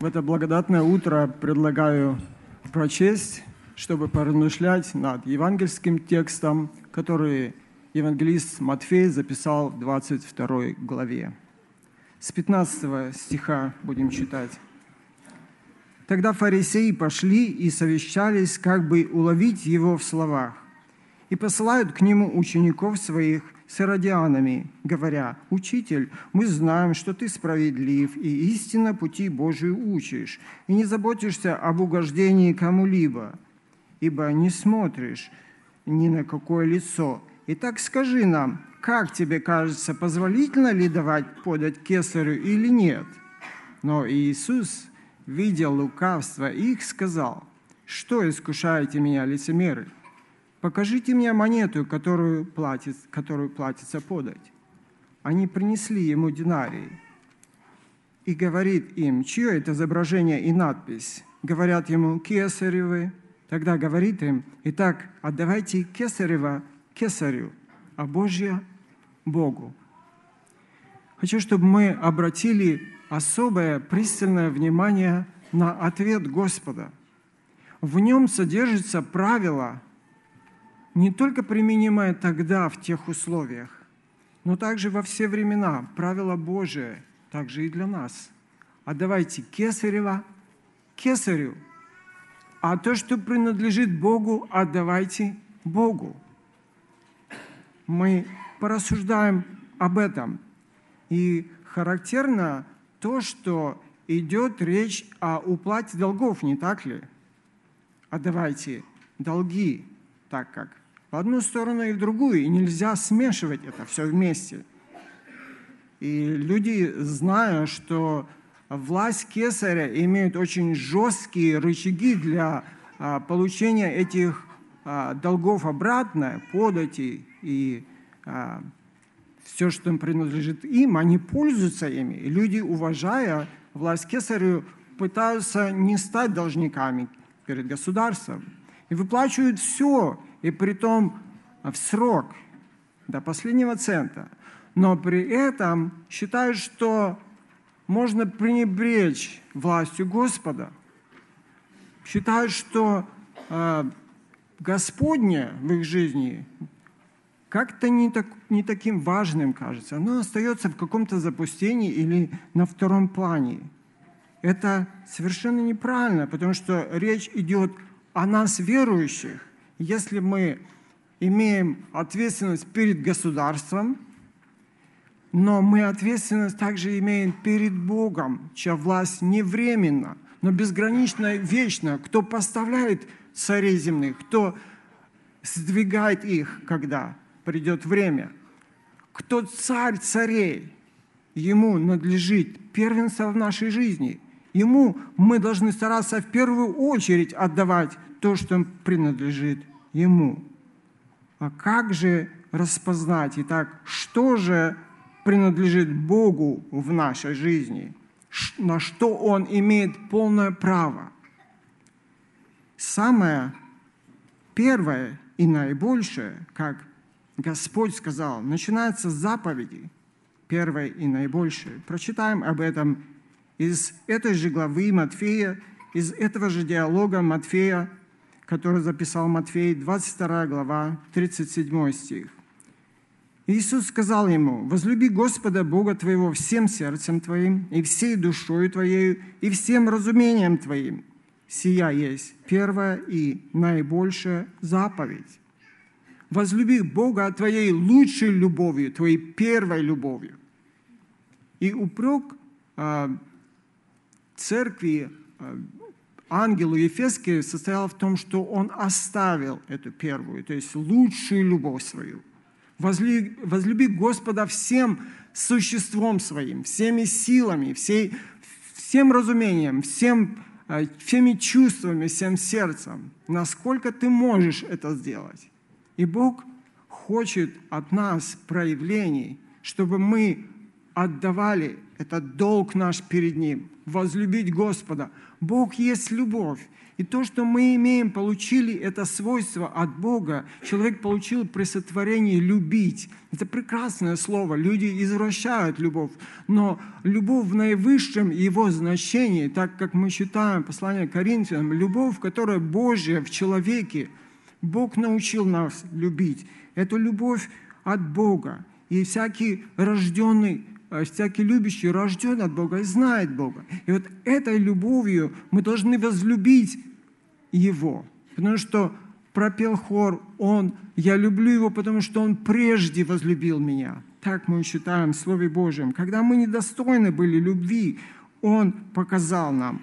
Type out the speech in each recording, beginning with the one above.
В это благодатное утро предлагаю прочесть, чтобы поразмышлять над евангельским текстом, который евангелист Матфей записал в 22 главе. С 15 стиха будем читать. Тогда фарисеи пошли и совещались, как бы уловить его в словах, и посылают к нему учеников своих – с иродианами, говоря, «Учитель, мы знаем, что ты справедлив и истинно пути Божию учишь, и не заботишься об угождении кому-либо, ибо не смотришь ни на какое лицо. Итак, скажи нам, как тебе кажется, позволительно ли давать подать кесарю или нет?» Но Иисус, видя лукавство их, сказал, «Что искушаете меня, лицемеры?» Покажите мне монету, которую, платит, которую платится подать. Они принесли ему динарий. И говорит им, чье это изображение и надпись? Говорят ему, кесаревы. Тогда говорит им, итак, отдавайте кесарева кесарю, а Божье – Богу. Хочу, чтобы мы обратили особое пристальное внимание на ответ Господа. В нем содержится правило – не только применимое тогда в тех условиях, но также во все времена правило Божие, также и для нас. Отдавайте кесарева кесарю, а то, что принадлежит Богу, отдавайте Богу. Мы порассуждаем об этом. И характерно то, что идет речь о уплате долгов, не так ли? Отдавайте долги, так как в одну сторону и в другую, и нельзя смешивать это все вместе. И люди, зная, что власть кесаря имеет очень жесткие рычаги для а, получения этих а, долгов обратно, подати и а, все, что им принадлежит им, они пользуются ими. И люди, уважая власть кесарю, пытаются не стать должниками перед государством. И выплачивают все, и при том в срок, до последнего цента. Но при этом считают, что можно пренебречь властью Господа. Считают, что э, Господне в их жизни как-то не, так, не таким важным кажется. Оно остается в каком-то запустении или на втором плане. Это совершенно неправильно, потому что речь идет о нас, верующих. Если мы имеем ответственность перед государством, но мы ответственность также имеем перед Богом, чья власть не временна, но безгранично вечна. Кто поставляет царей земных, кто сдвигает их, когда придет время. Кто царь царей, ему надлежит первенство в нашей жизни. Ему мы должны стараться в первую очередь отдавать то, что принадлежит Ему. А как же распознать? Итак, что же принадлежит Богу в нашей жизни? На что Он имеет полное право? Самое первое и наибольшее, как Господь сказал, начинается с заповеди, первое и наибольшее. Прочитаем об этом из этой же главы Матфея, из этого же диалога Матфея который записал Матфей, 22 глава, 37 стих. Иисус сказал ему, «Возлюби Господа Бога твоего всем сердцем твоим, и всей душою твоей, и всем разумением твоим. Сия есть первая и наибольшая заповедь. Возлюби Бога твоей лучшей любовью, твоей первой любовью». И упрек э, церкви э, ангелу Ефеске состояла в том, что он оставил эту первую, то есть лучшую любовь свою. Возлюби, возлюби Господа всем существом своим, всеми силами, всей, всем разумением, всем, э, всеми чувствами, всем сердцем. Насколько ты можешь это сделать. И Бог хочет от нас проявлений, чтобы мы отдавали. Это долг наш перед Ним. Возлюбить Господа. Бог есть любовь. И то, что мы имеем, получили это свойство от Бога. Человек получил при сотворении любить. Это прекрасное слово. Люди извращают любовь. Но любовь в наивысшем его значении, так как мы читаем послание Коринфянам, любовь, которая Божья в человеке, Бог научил нас любить. Это любовь от Бога. И всякий рожденный всякий любящий рожден от Бога и знает Бога. И вот этой любовью мы должны возлюбить его. Потому что пропел хор, он, я люблю его, потому что он прежде возлюбил меня. Так мы считаем в Слове Божьем. Когда мы недостойны были любви, он показал нам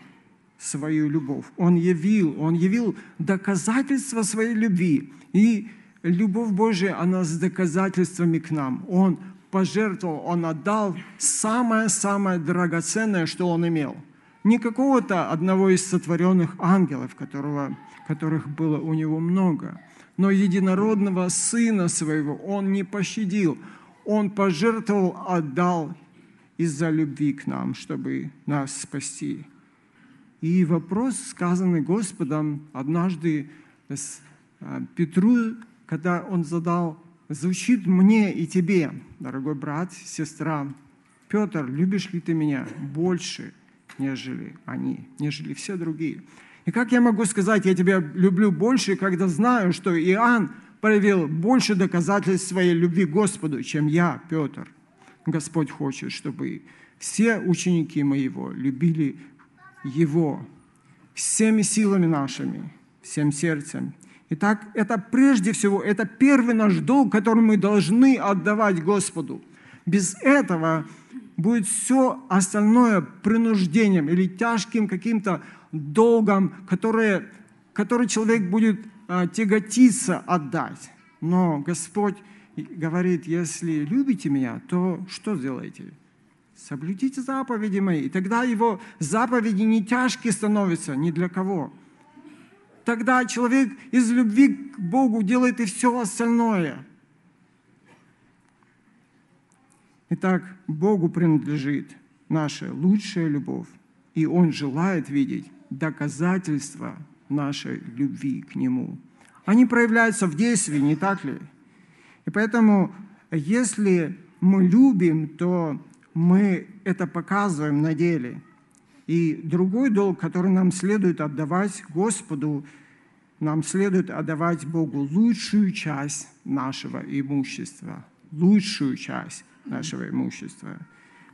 свою любовь. Он явил, он явил доказательства своей любви. И любовь Божия, она с доказательствами к нам. Он пожертвовал, он отдал самое-самое драгоценное, что он имел – не какого-то одного из сотворенных ангелов, которого, которых было у него много, но единородного Сына Своего Он не пощадил. Он пожертвовал, отдал из-за любви к нам, чтобы нас спасти. И вопрос, сказанный Господом однажды а, Петру, когда он задал, звучит мне и тебе, дорогой брат, сестра, Петр, любишь ли ты меня больше, нежели они, нежели все другие. И как я могу сказать, я тебя люблю больше, когда знаю, что Иоанн проявил больше доказательств своей любви Господу, чем я, Петр. Господь хочет, чтобы все ученики моего любили Его всеми силами нашими, всем сердцем. Итак, это прежде всего, это первый наш долг, который мы должны отдавать Господу. Без этого будет все остальное принуждением или тяжким каким-то долгом, которое, который человек будет а, тяготиться отдать. Но Господь говорит, если любите меня, то что сделаете? Соблюдите заповеди мои. И тогда его заповеди не тяжкие становятся ни для кого. Тогда человек из любви к Богу делает и все остальное – Итак, Богу принадлежит наша лучшая любовь, и Он желает видеть доказательства нашей любви к Нему. Они проявляются в действии, не так ли? И поэтому, если мы любим, то мы это показываем на деле. И другой долг, который нам следует отдавать Господу, нам следует отдавать Богу лучшую часть нашего имущества. Лучшую часть нашего имущества.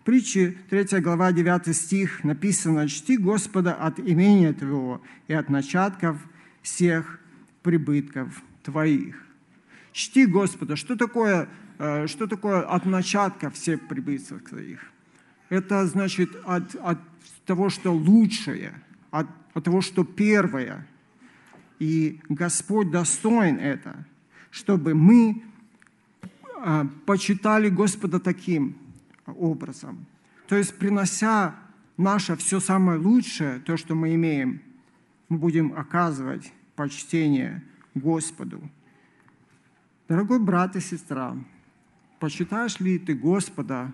Притчи, 3 глава, 9 стих, написано, «Чти Господа от имения Твоего и от начатков всех прибытков Твоих». Чти Господа. Что такое, э, что такое от начатков всех прибытков Твоих? Это значит от, от того, что лучшее, от, от того, что первое. И Господь достоин это, чтобы мы а, почитали Господа таким образом. То есть, принося наше все самое лучшее, то, что мы имеем, мы будем оказывать почтение Господу. Дорогой брат и сестра, почитаешь ли ты Господа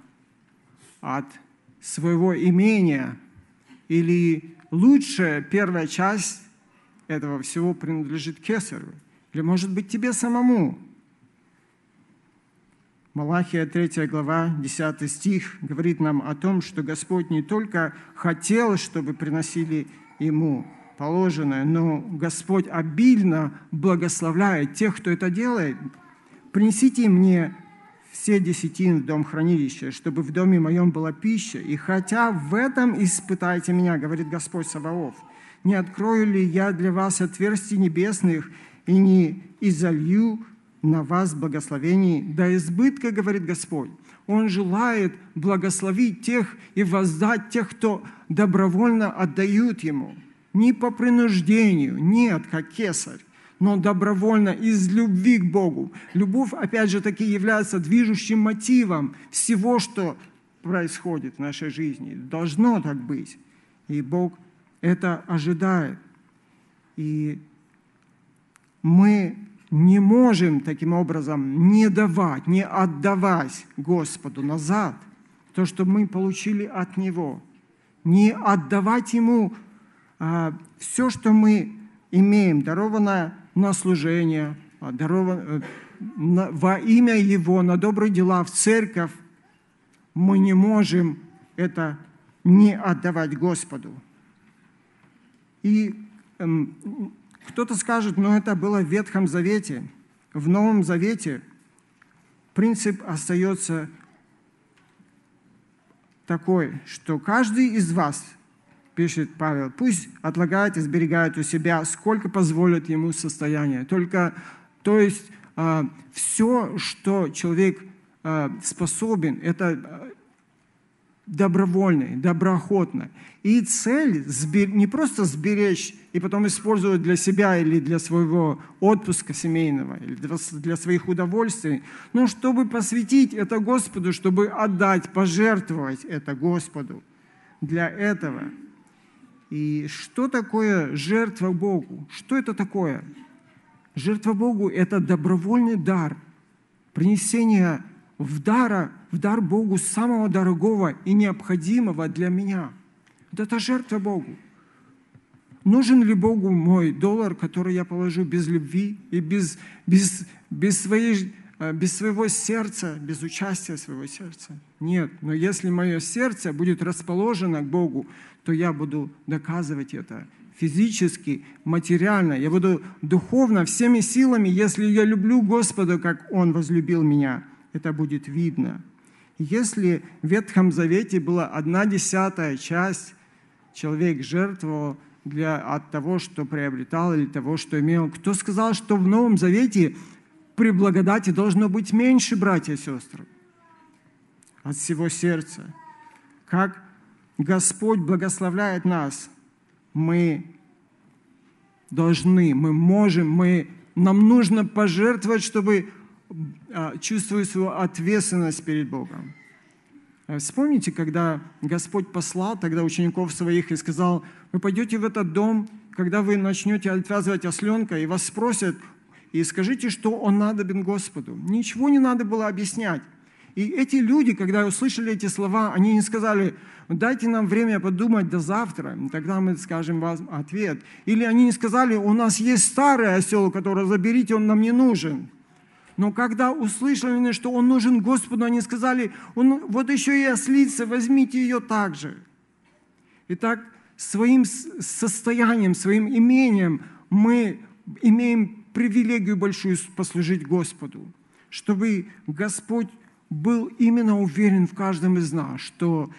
от своего имения или лучшая первая часть этого всего принадлежит Кесарю? Или, может быть, тебе самому? Малахия 3 глава, 10 стих говорит нам о том, что Господь не только хотел, чтобы приносили Ему положенное, но Господь обильно благословляет тех, кто это делает. «Принесите мне все десятин в дом хранилища, чтобы в доме моем была пища, и хотя в этом испытайте меня, говорит Господь Саваоф, не открою ли я для вас отверстий небесных и не изолью на вас благословений до избытка, говорит Господь. Он желает благословить тех и воздать тех, кто добровольно отдают Ему. Не по принуждению, нет, как кесарь, но добровольно, из любви к Богу. Любовь, опять же таки, является движущим мотивом всего, что происходит в нашей жизни. Должно так быть. И Бог это ожидает. И мы не можем таким образом не давать, не отдавать Господу назад то, что мы получили от Него. Не отдавать Ему а, все, что мы имеем, даровано на служение, а, даровано э, на, во имя Его, на добрые дела в церковь, мы не можем это не отдавать Господу. И эм, кто-то скажет, но это было в Ветхом Завете. В Новом Завете принцип остается такой, что каждый из вас, пишет Павел, пусть отлагает и сберегает у себя, сколько позволит ему состояние. Только, то есть, э, все, что человек э, способен, это добровольный, доброохотно. И цель не просто сберечь и потом использовать для себя или для своего отпуска семейного, или для своих удовольствий, но чтобы посвятить это Господу, чтобы отдать, пожертвовать это Господу для этого. И что такое жертва Богу? Что это такое? Жертва Богу – это добровольный дар, принесение в, дара, в дар Богу самого дорогого и необходимого для меня. Вот это жертва Богу. Нужен ли Богу мой доллар, который я положу без любви и без, без, без, своей, э, без своего сердца, без участия своего сердца? Нет. Но если мое сердце будет расположено к Богу, то я буду доказывать это физически, материально. Я буду духовно, всеми силами, если я люблю Господа, как Он возлюбил меня – это будет видно. Если в Ветхом Завете была одна десятая часть, человек жертвовал для, от того, что приобретал или того, что имел. Кто сказал, что в Новом Завете при благодати должно быть меньше, братья и сестры? От всего сердца. Как Господь благословляет нас, мы должны, мы можем, мы, нам нужно пожертвовать, чтобы а, чувствую свою ответственность перед Богом. Э, вспомните, когда Господь послал тогда учеников своих и сказал, вы пойдете в этот дом, когда вы начнете отвязывать осленка, и вас спросят, и скажите, что он надобен Господу. Ничего не надо было объяснять. И эти люди, когда услышали эти слова, они не сказали, дайте нам время подумать до завтра, тогда мы скажем вам ответ. Или они не сказали, у нас есть старый осел, который заберите, он нам не нужен. Но когда услышали, что он нужен Господу, они сказали, он, вот еще и ослица, возьмите ее также. Итак, своим состоянием, своим имением мы имеем привилегию большую послужить Господу, чтобы Господь был именно уверен в каждом из нас, что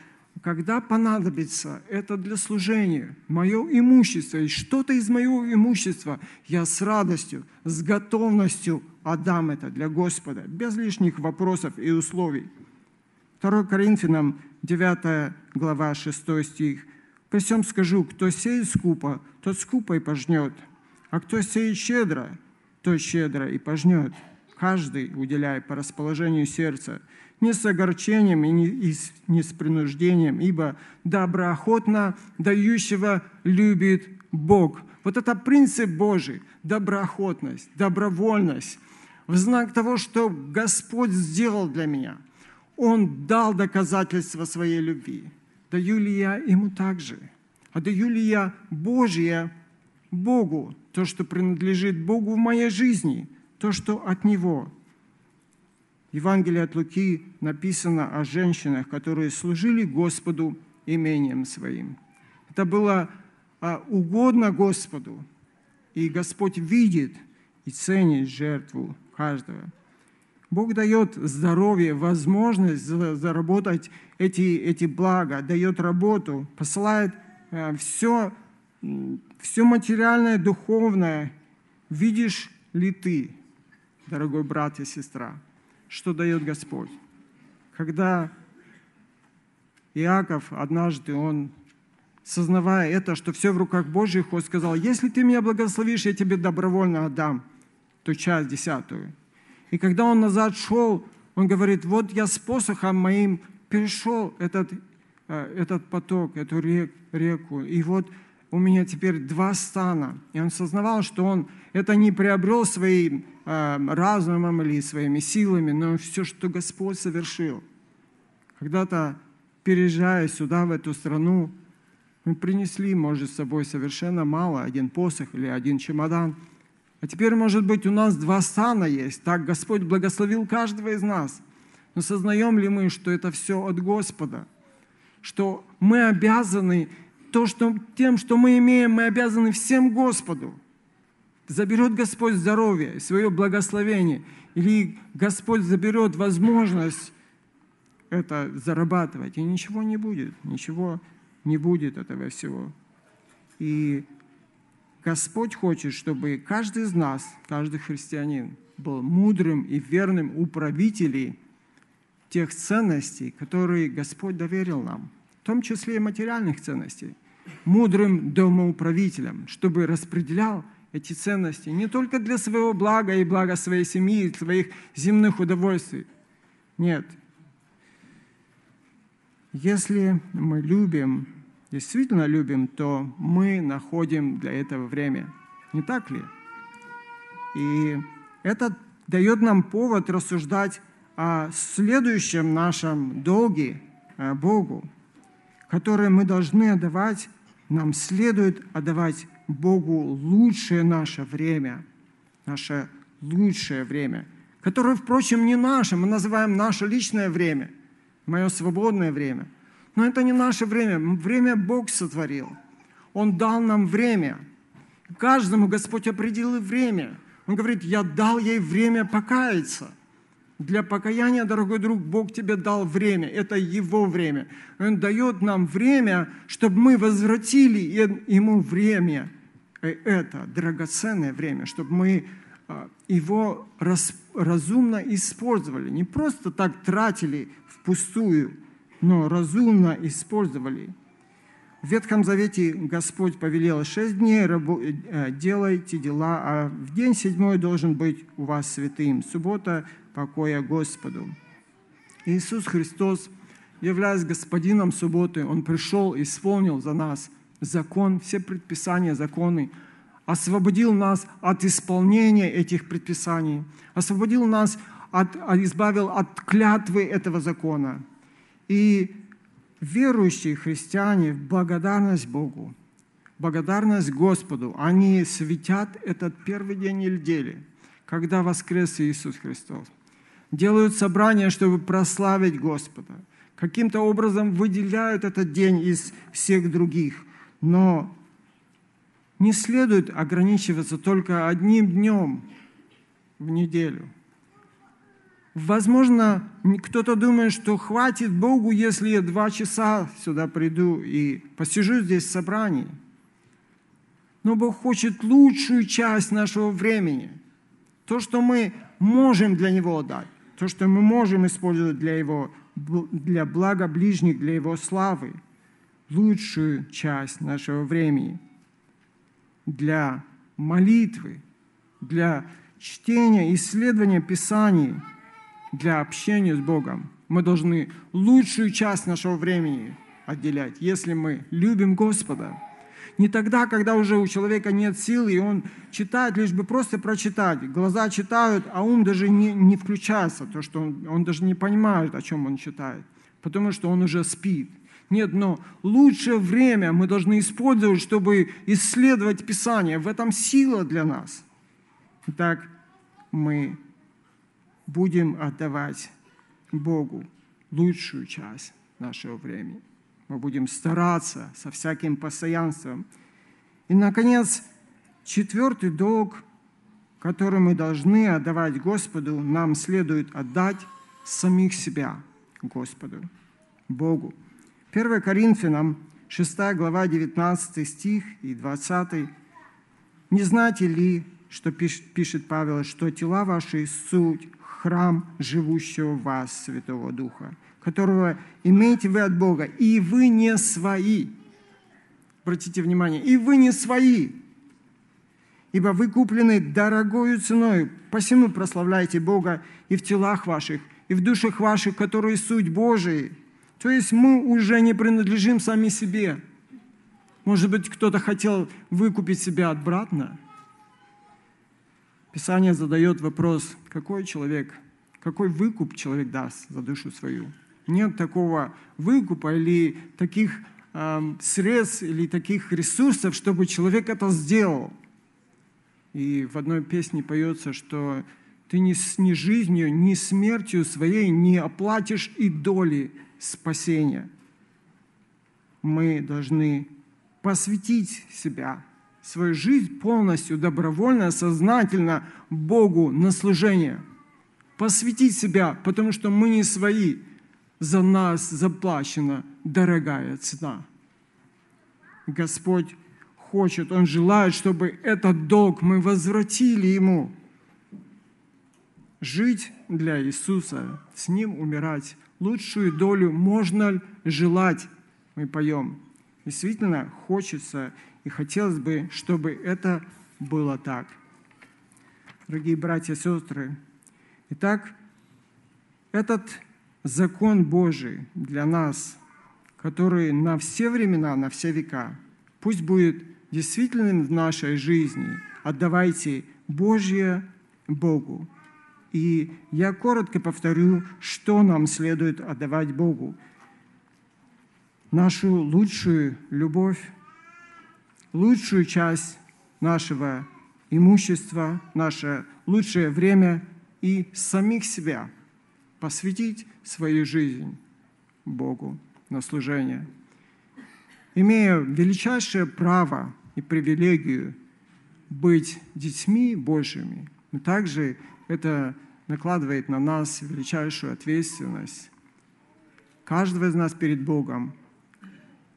когда понадобится это для служения, мое имущество, и что-то из моего имущества, я с радостью, с готовностью отдам это для Господа, без лишних вопросов и условий. 2 Коринфянам 9 глава 6 стих. «По всем скажу, кто сеет скупо, тот скупо и пожнет, а кто сеет щедро, тот щедро и пожнет, каждый уделяя по расположению сердца, не с огорчением и не с принуждением, ибо доброохотно дающего любит Бог. Вот это принцип Божий, доброохотность, добровольность, в знак того, что Господь сделал для меня. Он дал доказательство своей любви. Даю ли я ему также? А даю ли я Божье Богу, то, что принадлежит Богу в моей жизни, то, что от Него – Евангелие от Луки написано о женщинах, которые служили Господу имением своим. Это было а, угодно Господу, и Господь видит и ценит жертву каждого. Бог дает здоровье, возможность заработать эти, эти блага, дает работу, посылает все, э, все материальное, духовное. Видишь ли ты, дорогой брат и сестра, что дает Господь. Когда Иаков однажды, он, сознавая это, что все в руках Божьих, он сказал, если ты меня благословишь, я тебе добровольно отдам ту часть десятую. И когда он назад шел, он говорит, вот я с посохом моим перешел этот, э, этот поток, эту реку, и вот у меня теперь два стана. И он сознавал, что он это не приобрел своим э, разумом или своими силами, но все, что Господь совершил. Когда-то переезжая сюда, в эту страну, мы принесли, может, с собой совершенно мало, один посох или один чемодан. А теперь, может быть, у нас два стана есть. Так Господь благословил каждого из нас. Но сознаем ли мы, что это все от Господа? Что мы обязаны, то, что, тем, что мы имеем, мы обязаны всем Господу. Заберет Господь здоровье, свое благословение, или Господь заберет возможность это зарабатывать, и ничего не будет, ничего не будет этого всего. И Господь хочет, чтобы каждый из нас, каждый христианин был мудрым и верным управителем тех ценностей, которые Господь доверил нам, в том числе и материальных ценностей, мудрым домоуправителем, чтобы распределял эти ценности не только для своего блага и блага своей семьи, своих земных удовольствий. Нет. Если мы любим действительно любим, то мы находим для этого время. Не так ли? И это дает нам повод рассуждать о следующем нашем долге Богу, который мы должны отдавать, нам следует отдавать Богу лучшее наше время, наше лучшее время, которое, впрочем, не наше, мы называем наше личное время, мое свободное время – но это не наше время. Время Бог сотворил. Он дал нам время. Каждому Господь определил время. Он говорит, я дал ей время покаяться. Для покаяния, дорогой друг, Бог тебе дал время. Это Его время. Он дает нам время, чтобы мы возвратили Ему время. Это драгоценное время, чтобы мы а, его разумно использовали. Не просто так тратили впустую, но разумно использовали. В Ветхом Завете Господь повелел шесть дней э, делайте дела, а в день седьмой должен быть у вас святым. Суббота покоя Господу. Иисус Христос, являясь Господином субботы, Он пришел и исполнил за нас закон, все предписания, законы, освободил нас от исполнения этих предписаний, освободил нас, от, избавил от клятвы этого закона – и верующие христиане в благодарность Богу, благодарность Господу, они светят этот первый день недели, когда воскрес Иисус Христос. Делают собрание, чтобы прославить Господа. Каким-то образом выделяют этот день из всех других. Но не следует ограничиваться только одним днем в неделю – Возможно, кто-то думает, что хватит Богу, если я два часа сюда приду и посижу здесь в собрании. Но Бог хочет лучшую часть нашего времени. То, что мы можем для Него дать, то, что мы можем использовать для Его, для блага ближних, для Его славы. Лучшую часть нашего времени для молитвы, для чтения, исследования Писаний – для общения с Богом. Мы должны лучшую часть нашего времени отделять, если мы любим Господа. Не тогда, когда уже у человека нет сил, и он читает, лишь бы просто прочитать. Глаза читают, а ум даже не, не включается, то, что он, он даже не понимает, о чем он читает, потому что он уже спит. Нет, но лучшее время мы должны использовать, чтобы исследовать Писание. В этом сила для нас. Итак, мы будем отдавать Богу лучшую часть нашего времени. Мы будем стараться со всяким постоянством. И, наконец, четвертый долг, который мы должны отдавать Господу, нам следует отдать самих себя Господу, Богу. 1 Коринфянам 6 глава 19 стих и 20. «Не знаете ли, что пишет Павел, что тела ваши суть храм живущего в вас Святого Духа, которого имеете вы от Бога, и вы не свои. Обратите внимание, и вы не свои, ибо вы куплены дорогою ценой, посему прославляйте Бога и в телах ваших, и в душах ваших, которые суть Божии. То есть мы уже не принадлежим сами себе. Может быть, кто-то хотел выкупить себя обратно – Писание задает вопрос, какой человек, какой выкуп человек даст за душу свою. Нет такого выкупа или таких э, средств или таких ресурсов, чтобы человек это сделал. И в одной песне поется, что ты ни, ни жизнью, ни смертью своей не оплатишь и доли спасения. Мы должны посвятить себя, свою жизнь полностью, добровольно, сознательно Богу на служение. Посвятить себя, потому что мы не свои. За нас заплачена дорогая цена. Господь хочет, Он желает, чтобы этот долг мы возвратили Ему. Жить для Иисуса, с Ним умирать. Лучшую долю можно желать, мы поем. Действительно хочется и хотелось бы, чтобы это было так. Дорогие братья и сестры, итак, этот закон Божий для нас, который на все времена, на все века, пусть будет действительным в нашей жизни. Отдавайте Божье Богу. И я коротко повторю, что нам следует отдавать Богу. Нашу лучшую любовь, лучшую часть нашего имущества, наше лучшее время и самих себя посвятить свою жизнь Богу на служение. Имея величайшее право и привилегию быть детьми Божьими, но также это накладывает на нас величайшую ответственность. Каждого из нас перед Богом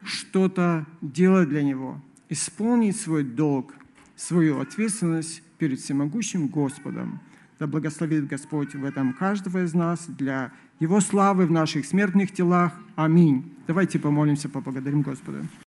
что-то делать для Него, исполнить свой долг, свою ответственность перед всемогущим Господом. Да благословит Господь в этом каждого из нас для Его славы в наших смертных телах. Аминь. Давайте помолимся, поблагодарим Господа.